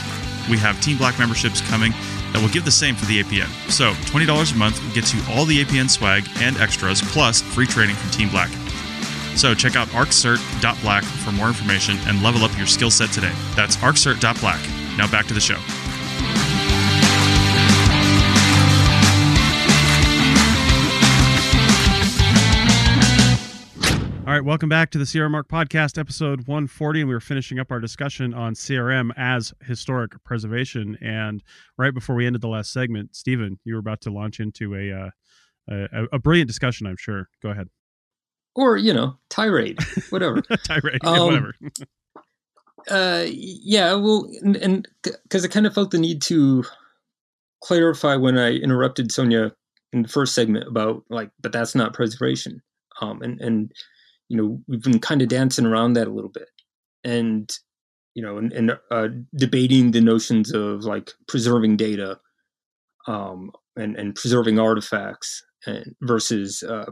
We have Team Black memberships coming that will give the same for the APN. So $20 a month gets you all the APN swag and extras, plus free training from Team Black. So check out arccert.black for more information and level up your skill set today. That's arccert.black. Now back to the show. All right, welcome back to the CRM Arc Podcast, episode 140, and we were finishing up our discussion on CRM as historic preservation. And right before we ended the last segment, Stephen, you were about to launch into a uh, a, a, brilliant discussion. I'm sure. Go ahead. Or you know, tirade, whatever. tirade, um, whatever. uh, yeah, well, and because I kind of felt the need to clarify when I interrupted Sonia in the first segment about like, but that's not preservation. Um, and and you know we've been kind of dancing around that a little bit and you know and, and uh, debating the notions of like preserving data um, and and preserving artifacts and versus uh,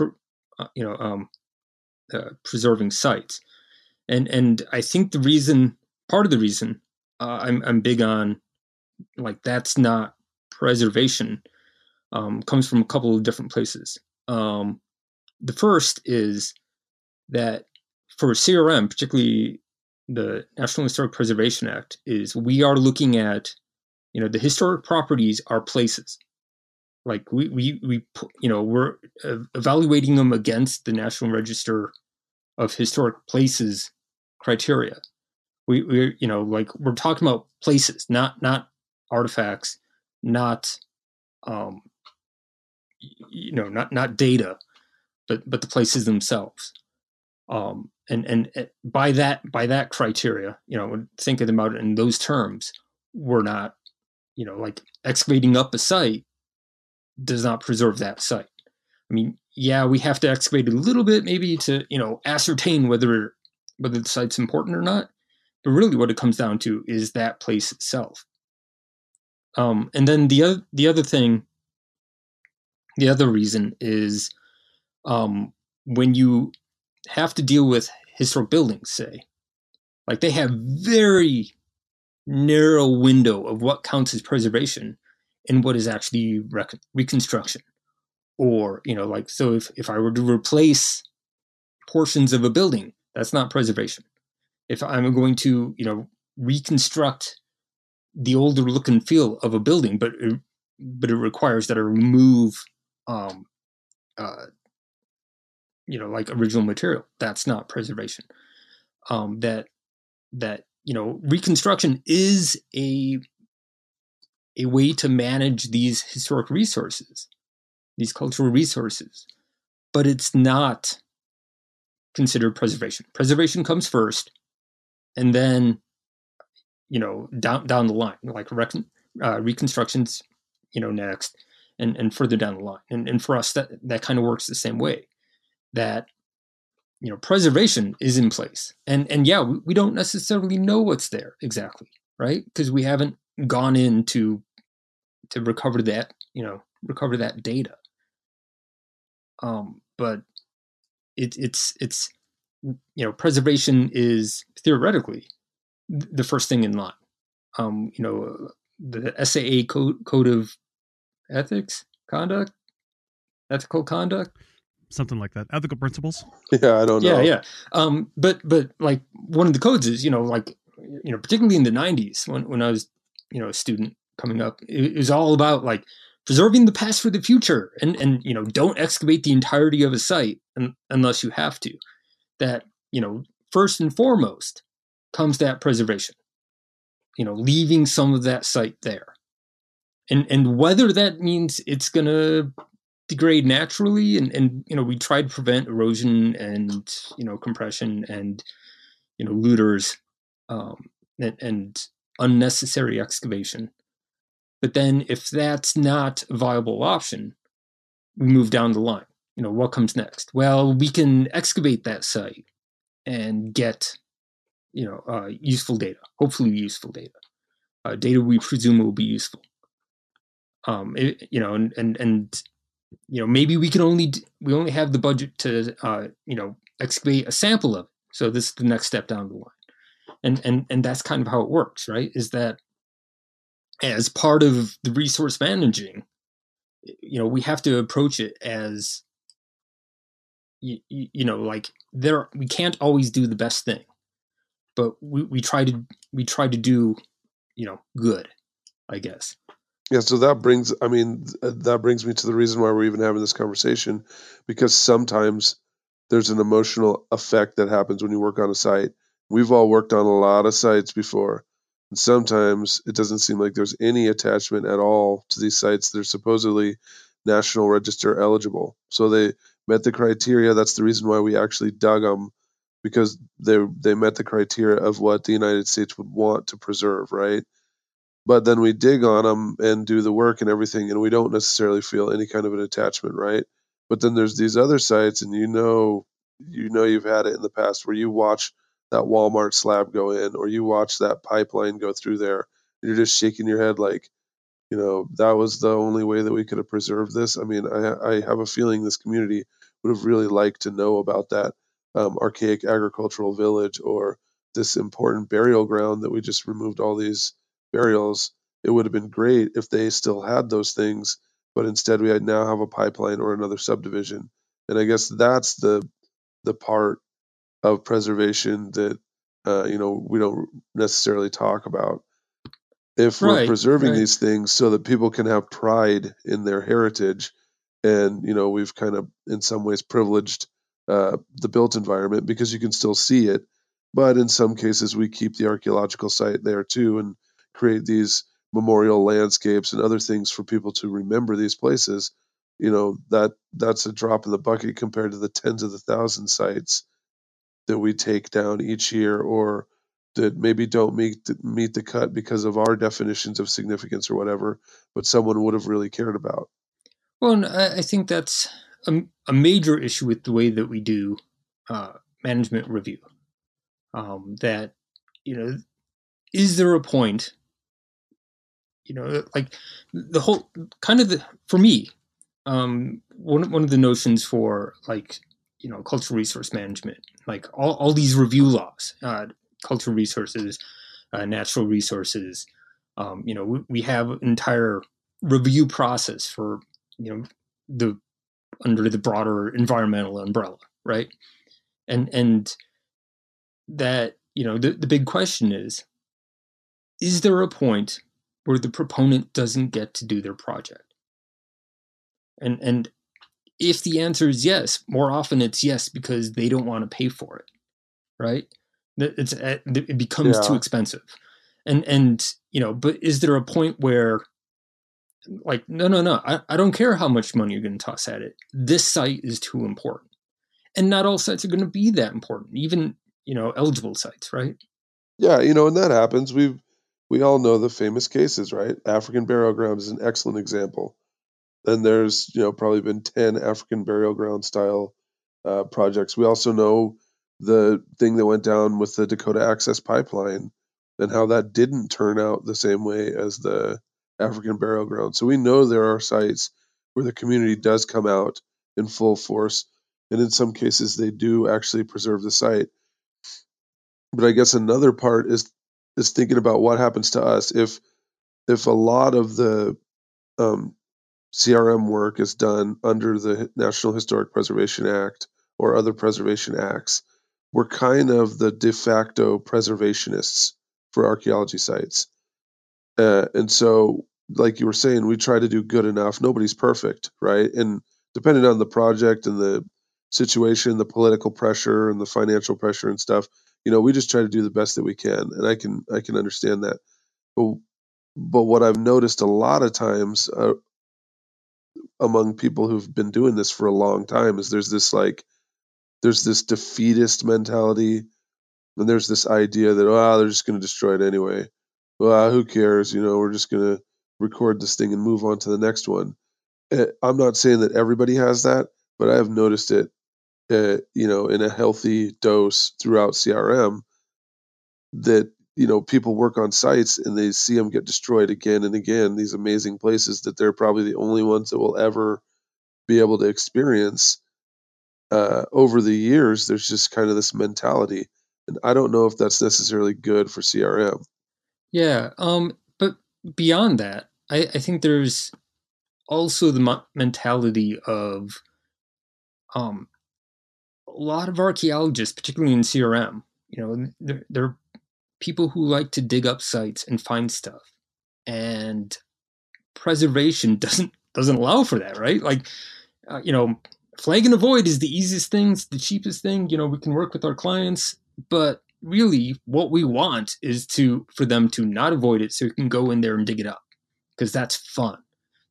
uh, you know um, uh, preserving sites and and I think the reason part of the reason uh, I'm I'm big on like that's not preservation um, comes from a couple of different places. The first is that for CRM, particularly the National Historic Preservation Act, is we are looking at, you know, the historic properties are places. Like we we we you know we're evaluating them against the National Register of Historic Places criteria. We we you know like we're talking about places, not not artifacts, not um you know not not data, but but the places themselves. Um, and and eh, by that by that criteria, you know, thinking about it in those terms, we're not, you know, like excavating up a site does not preserve that site. I mean, yeah, we have to excavate a little bit maybe to, you know, ascertain whether whether the site's important or not. But really what it comes down to is that place itself. Um, and then the other the other thing, the other reason is um, when you have to deal with historic buildings, say, like they have very narrow window of what counts as preservation and what is actually rec- reconstruction. Or you know like so if, if i were to replace portions of a building that's not preservation. If i'm going to you know reconstruct the older look and feel of a building but it, but it requires that i remove um uh you know like original material that's not preservation um that that you know reconstruction is a a way to manage these historic resources, these cultural resources, but it's not considered preservation. Preservation comes first, and then, you know, down down the line, like rec- uh, reconstructions, you know, next, and and further down the line. And and for us, that that kind of works the same way. That you know, preservation is in place, and and yeah, we, don't necessarily know what's there exactly, right? Because we haven't gone in to to recover that you know recover that data. Um but it, it's it's you know preservation is theoretically the first thing in line. Um you know the SAA code code of ethics conduct ethical conduct something like that. Ethical principles? Yeah i don't know. yeah. Yeah um but but like one of the codes is you know like you know particularly in the 90s when when i was you know a student coming up it was all about like preserving the past for the future and and you know don't excavate the entirety of a site un, unless you have to. That you know first and foremost comes that preservation you know leaving some of that site there. And and whether that means it's going to degrade naturally and and you know we try to prevent erosion and you know compression and you know looters um and, and unnecessary excavation but then if that's not a viable option, we move down the line. You know, what comes next? Well, we can excavate that site and get, you know, uh, useful data, hopefully useful data, uh, data we presume will be useful. Um, it, you know, and, and, and, you know, maybe we can only, we only have the budget to, uh, you know, excavate a sample of it. So this is the next step down the line. And, and, and that's kind of how it works, right? Is that as part of the resource managing, you know, we have to approach it as you, you know, like there we can't always do the best thing, but we, we try to we try to do, you know, good, I guess. Yeah, so that brings I mean that brings me to the reason why we're even having this conversation because sometimes there's an emotional effect that happens when you work on a site. We've all worked on a lot of sites before and sometimes it doesn't seem like there's any attachment at all to these sites. They're supposedly National Register eligible. So they met the criteria. That's the reason why we actually dug them because they they met the criteria of what the United States would want to preserve, right? But then we dig on them and do the work and everything, and we don't necessarily feel any kind of an attachment, right? But then there's these other sites, and you know, you know, you've had it in the past where you watch that Walmart slab go in, or you watch that pipeline go through there, you're just shaking your head like, you know, that was the only way that we could have preserved this. I mean, I, I have a feeling this community would have really liked to know about that um, archaic agricultural village or this important burial ground that we just removed all these burials. It would have been great if they still had those things but instead we now have a pipeline or another subdivision. And I guess that's the the part of preservation that uh, you know we don't necessarily talk about. If we're preserving right. these things so that people can have pride in their heritage, and you know we've kind of in some ways privileged uh, the built environment because you can still see it, but in some cases we keep the archaeological site there too and create these memorial landscapes and other things for people to remember these places. You know that that's a drop in the bucket compared to the tens of the thousand sites that we take down each year or that maybe don't meet the, meet the cut because of our definitions of significance or whatever, but someone would have really cared about. Well, I, I think that's a, a major issue with the way that we do uh, management review. Um, that you know, is there a point? You know, like the whole kind of the for me, um, one one of the notions for like you know cultural resource management, like all all these review laws, uh, cultural resources, uh, natural resources. Um, you know, we, we have an entire review process for you know the under the broader environmental umbrella, right? And and that you know the, the big question is is there a point where the proponent doesn't get to do their project. And and if the answer is yes more often it's yes because they don't want to pay for it right? It's uh, it becomes too expensive. And and you know but is there a point where like no no no I, I don't care how much money you're going to toss at it. This site is too important. And not all sites are going to be that important even you know eligible sites right? Yeah, you know, and that happens. We've we all know the famous cases, right? African burial ground is an excellent example. Then there's you know probably been ten African burial ground style uh, projects. We also know the thing that went down with the Dakota Access Pipeline and how that didn't turn out the same way as the African burial ground. So we know there are sites where the community does come out in full force, and in some cases they do actually preserve the site. But I guess another part is is thinking about what happens to us if if a lot of the um, CRM work is done under the National Historic Preservation Act or other preservation acts. We're kind of the de facto preservationists for archaeology sites. Uh, and so, like you were saying, we try to do good enough. Nobody's perfect, right? And depending on the project and the situation, the political pressure and the financial pressure and stuff, you know, we just try to do the best that we can. And I can I can understand that. But but what I've noticed a lot of times uh, among people who've been doing this for a long time is there's this like there's this defeatist mentality and there's this idea that oh they're just going to destroy it anyway well who cares you know we're just going to record this thing and move on to the next one Eh, i'm not saying that everybody has that but i have noticed it uh, you know in a healthy dose throughout crm that you know people work on sites and they see them get destroyed again and again these amazing places that they're probably the only ones that will ever be able to experience uh, over the years there's just kind of this mentality and i don't know if that's necessarily good for crm Yeah, um, but beyond that, I, I think there's also the mentality of um, lot of archaeologists, particularly in CRM. You know, they're, they're people who like to dig up sites and find stuff, and preservation doesn't doesn't allow for that, right? Like, uh, you know, flag and avoid is the easiest thing, it's the cheapest thing. You know, we can work with our clients, but really what we want is to for them to not avoid it so we can go in there and dig it up because that's fun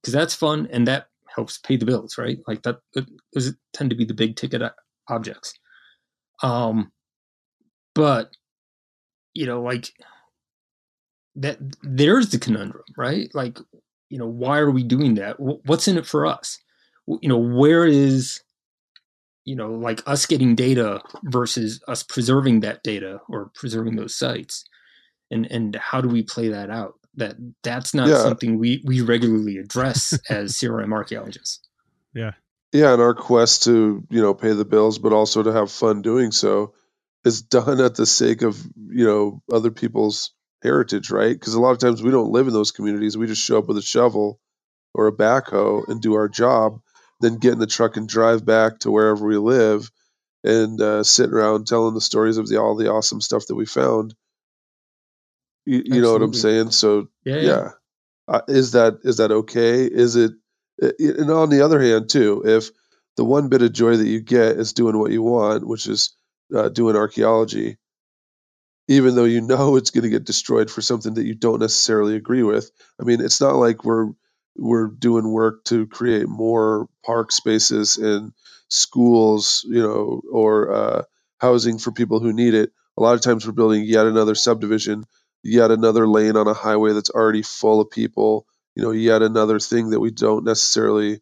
because that's fun and that helps pay the bills right like that those tend to be the big ticket objects. Um but you know like that there's the conundrum right? Like you know why are we doing that? What's in it for us? You know where is you know like us getting data versus us preserving that data or preserving those sites? And and how do we play that out? That that's not Yeah. something we we regularly address as crm archaeologists. Yeah. Yeah and our quest to you know pay the bills but also to have fun doing so is done at the sake of you know other people's heritage right because a lot of times we don't live in those communities we just show up with a shovel or a backhoe and do our job then get in the truck and drive back to wherever we live and uh, sit around telling the stories of the all the awesome stuff that we found. You, you know what I'm saying? So Yeah, yeah, yeah. Uh, is that is that okay? Is it? Uh, And on the other hand, too, if the one bit of joy that you get is doing what you want, which is uh, doing archaeology, even though you know it's going to get destroyed for something that you don't necessarily agree with. I mean, it's not like we're we're doing work to create more park spaces and schools, you know, or uh, housing for people who need it. A lot of times, we're building yet another subdivision, yet another lane on a highway that's already full of people. You know, yet another thing that we don't necessarily,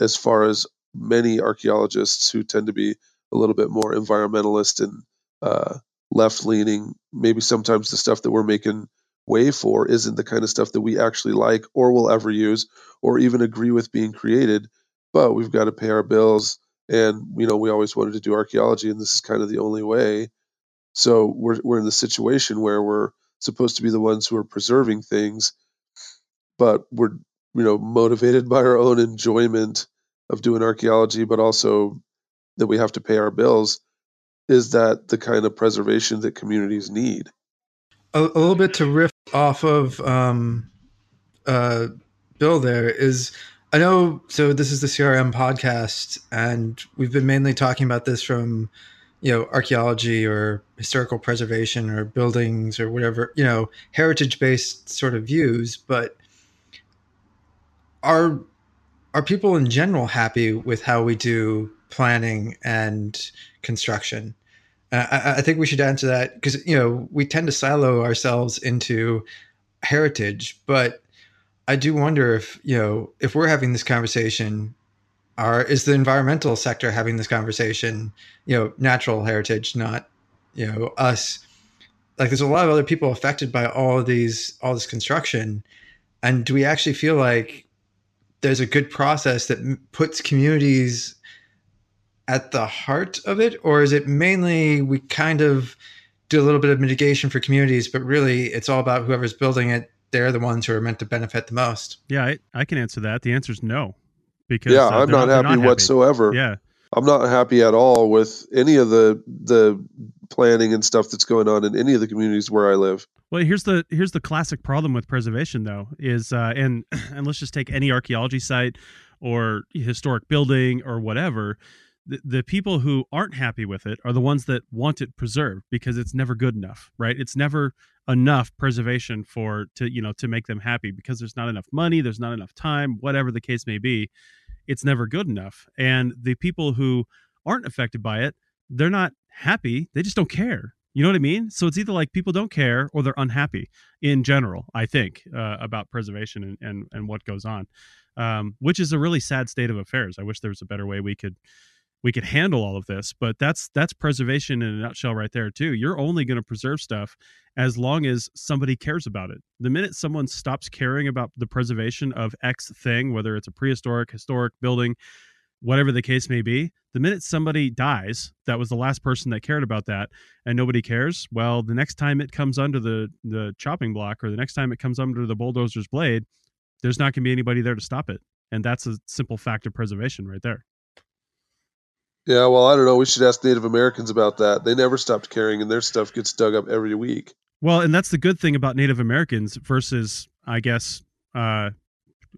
as far as many archaeologists who tend to be a little bit more environmentalist and uh, left leaning, maybe sometimes the stuff that we're making way for isn't the kind of stuff that we actually like or will ever use or even agree with being created. But we've got to pay our bills. And, you know, we always wanted to do archaeology, and this is kind of the only way. So we're, we're in the situation where we're supposed to be the ones who are preserving things, but we're, you know, motivated by our own enjoyment of doing archaeology, but also that we have to pay our bills. Is that the kind of preservation that communities need? a, a little bit to riff off of um, uh, Bill there is I know so this is the CRM podcast and we've been mainly talking about this from you know archaeology or historical preservation or buildings or whatever you know heritage based sort of views but are are people in general happy with how we do planning and construction uh, I, I think we should answer that because you know we tend to silo ourselves into heritage, but I do wonder if you know if we're having this conversation, are is the environmental sector having this conversation? You know, natural heritage, not you know us. Like, there's a lot of other people affected by all these, all this construction, and do we actually feel like there's a good process that puts communities at the heart of it, or is it mainly we kind of do a little bit of mitigation for communities, but really it's all about whoever's building it. They're the ones who are meant to benefit the most. Yeah, I, I can answer that. The answer is no. Because yeah, uh, I'm they're not, they're happy whatsoever. Yeah, I'm not happy at all with any of the the planning and stuff that's going on in any of the communities where I live. Well, here's the here's the classic problem with preservation, though, is uh, and and let's just take any archaeology site or historic building or whatever. The, the people who aren't happy with it are the ones that want it preserved because it's never good enough, right? It's never enough preservation for to you know to make them happy because there's not enough money, there's not enough time, whatever the case may be. It's never good enough, and the people who aren't affected by it, they're not happy. They just don't care. You know what I mean? So it's either like people don't care or they're unhappy in general, I think, uh, about preservation and, and, and what goes on, um, which is a really sad state of affairs. I wish there was a better way we could we could handle all of this but that's that's preservation in a nutshell right there too you're only going to preserve stuff as long as somebody cares about it the minute someone stops caring about the preservation of x thing whether it's a prehistoric historic building whatever the case may be the minute somebody dies that was the last person that cared about that and nobody cares well the next time it comes under the the chopping block or the next time it comes under the bulldozer's blade there's not going to be anybody there to stop it and that's a simple fact of preservation right there Yeah, well, I don't know. We should ask Native Americans about that. They never stopped caring, and their stuff gets dug up every week. Well, and that's the good thing about Native Americans versus, I guess, uh,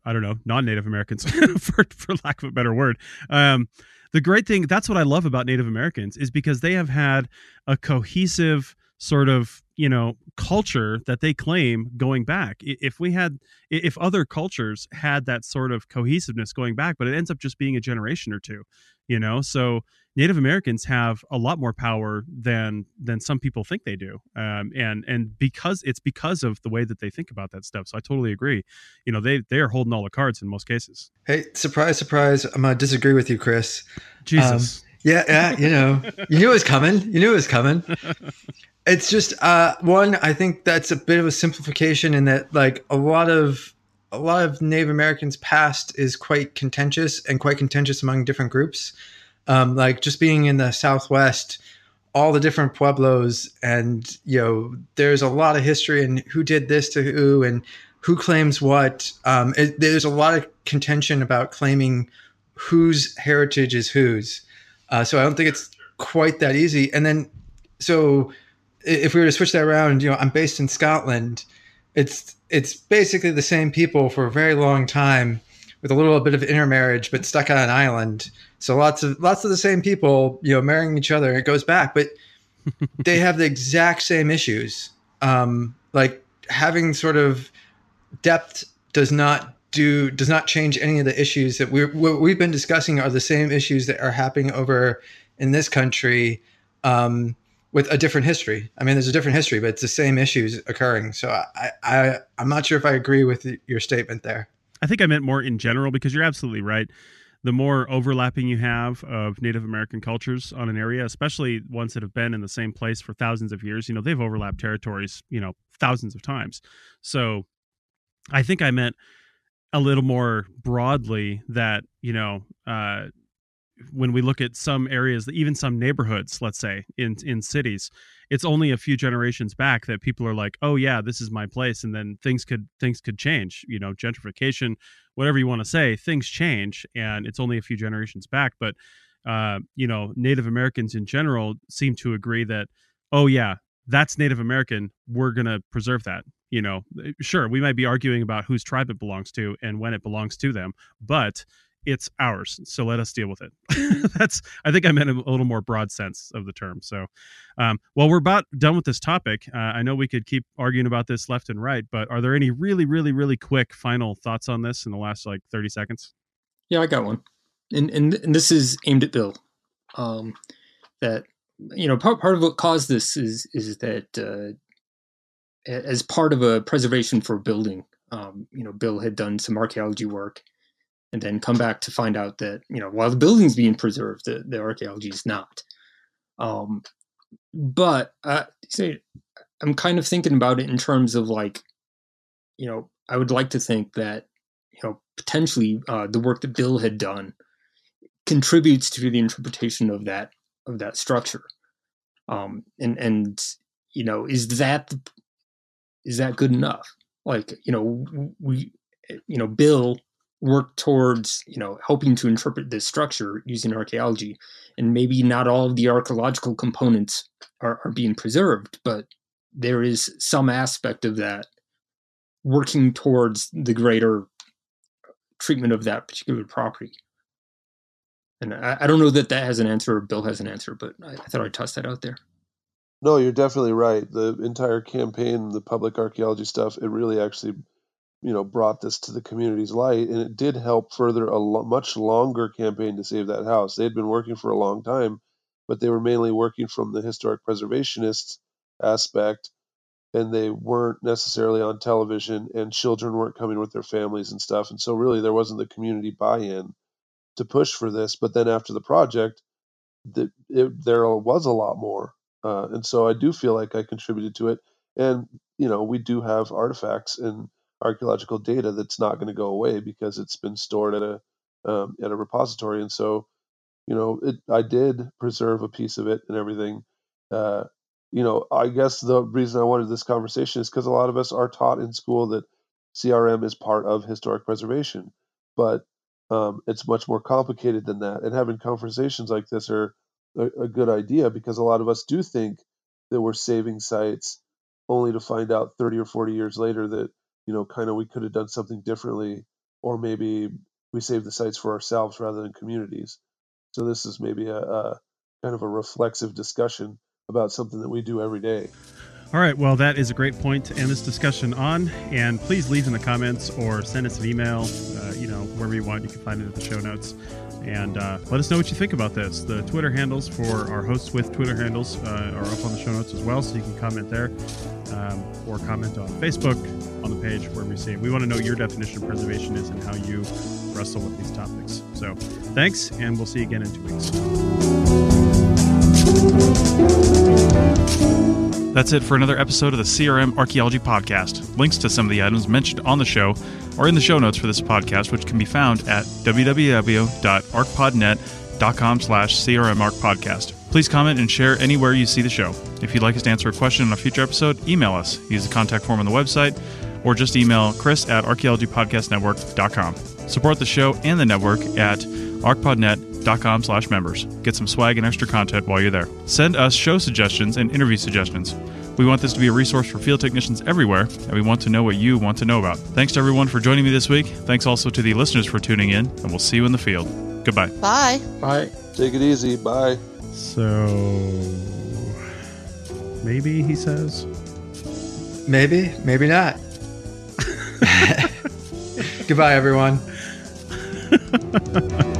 I don't know, non-Native Americans, for for lack of a better word. Um, the great thing that's what I love about Native Americans is because they have had a cohesive sort of you know culture that they claim going back. If we had, if other cultures had that sort of cohesiveness going back, but it ends up just being a generation or two, you know, so Native Americans have a lot more power than than some people think they do, um, and and because it's because of the way that they think about that stuff. So I totally agree. You know, they they are holding all the cards in most cases. Hey, surprise, surprise! I'm gonna disagree with you, Chris. Jesus, Yeah, yeah, you know, you knew it was coming. You knew it was coming. It's just uh, one. I think that's a bit of a simplification in that, like a lot of a lot of Native Americans' past is quite contentious and quite contentious among different groups. Um, like just being in the Southwest, all the different pueblos, and you know, there's a lot of history and who did this to who, and who claims what. Um, it, there's a lot of contention about claiming whose heritage is whose. Uh, so I don't think it's quite that easy. And then, so if we were to switch that around, you know, I'm based in Scotland. It's it's basically the same people for a very long time, with a little bit of intermarriage, but stuck on an island. So lots of lots of the same people, you know, marrying each other. It goes back, but they have the exact same issues. Um, like having sort of depth does not do does not change any of the issues that we what we've been discussing are the same issues that are happening over in this country um, with a different history. I mean, there's a different history, but it's the same issues occurring. So I, I I'm not sure if I agree with your statement there. I think I meant more in general because you're absolutely right. The more overlapping you have of Native American cultures on an area, especially ones that have been in the same place for thousands of years, you know, they've overlapped territories, you know, thousands of times. So I think I meant a little more broadly that, you know, uh, when we look at some areas, even some neighborhoods, let's say in in cities, it's only a few generations back that people are like, "Oh yeah, this is my place," and then things could things could change. You know, gentrification, whatever you want to say, things change, and it's only a few generations back. But uh, you know, Native Americans in general seem to agree that, "Oh yeah, that's Native American. We're gonna preserve that." You know, sure, we might be arguing about whose tribe it belongs to and when it belongs to them, but it's ours so let us deal with it. That's i think i meant a little more broad sense of the term so um, well we're about done with this topic uh, i know we could keep arguing about this left and right but are there any really really really quick final thoughts on this in the last like 30 seconds? Yeah i got one. And and, and this is aimed at bill um, that you know part, part of what caused this is is that uh, as part of a preservation for a building um, you know bill had done some archaeology work and then come back to find out that you know while the building's being preserved, the, the archaeology is not. Um, but uh, say I'm kind of thinking about it in terms of like, you know, I would like to think that you know potentially uh, the work that Bill had done contributes to the interpretation of that of that structure. Um, and and you know, is that is that good enough? Like, you know, we you know, Bill worked towards you know helping to interpret this structure using archaeology and maybe not all of the archaeological components are, are being preserved but there is some aspect of that working towards the greater treatment of that particular property and I, I, don't know that that has an answer or bill has an answer but I, I thought i'd toss that out there no you're definitely right. The entire campaign the public archaeology stuff it really actually you know brought this to the community's light and it did help further a lo- much longer campaign to save that house. They had been working for a long time but they were mainly working from the historic preservationist aspect and they weren't necessarily on television and children weren't coming with their families and stuff and so really there wasn't the community buy-in to push for this but then after the project the, it, there was a lot more uh, and so i do feel like i contributed to it and you know we do have artifacts and archaeological data that's not going to go away because it's been stored at a um, at a repository. And so, you know, it, I did preserve a piece of it and everything. Uh, you know, I guess the reason I wanted this conversation is because a lot of us are taught in school that CRM is part of historic preservation, but um, it's much more complicated than that. And having conversations like this are a, a good idea because a lot of us do think that we're saving sites only to find out 30 or 40 years later that you know, kind of we could have done something differently, or maybe we save the sites for ourselves rather than communities. So this is maybe a, a kind of a reflexive discussion about something that we do every day. All right, well, that is a great point to end this discussion on. And please leave in the comments or send us an email, uh, you know, wherever you want. You can find it at the show notes. And uh, let us know what you think about this. The Twitter handles for our hosts with Twitter handles uh, are up on the show notes as well, so you can comment there um, or comment on Facebook on the page where we say we want to know your definition of preservation is and how you wrestle with these topics. So thanks, and we'll see you again in two weeks. That's it for another episode of the CRM Archaeology Podcast. Links to some of the items mentioned on the show are in the show notes for this podcast, which can be found at www.archpodnet.com slash crmarchpodcast. Please comment and share anywhere you see the show. If you'd like us to answer a question on a future episode, email us. Use the contact form on the website or just email chris at archaeologypodcastnetwork.com. Support the show and the network at archpodnet.com slash members. Get some swag and extra content while you're there. Send us show suggestions and interview suggestions. We want this to be a resource for field technicians everywhere, and we want to know what you want to know about. Thanks to everyone for joining me this week. Thanks also to the listeners for tuning in, and we'll see you in the field. Goodbye. Bye. Bye. Take it easy. Bye. So maybe he says. Maybe, maybe not. Goodbye, everyone.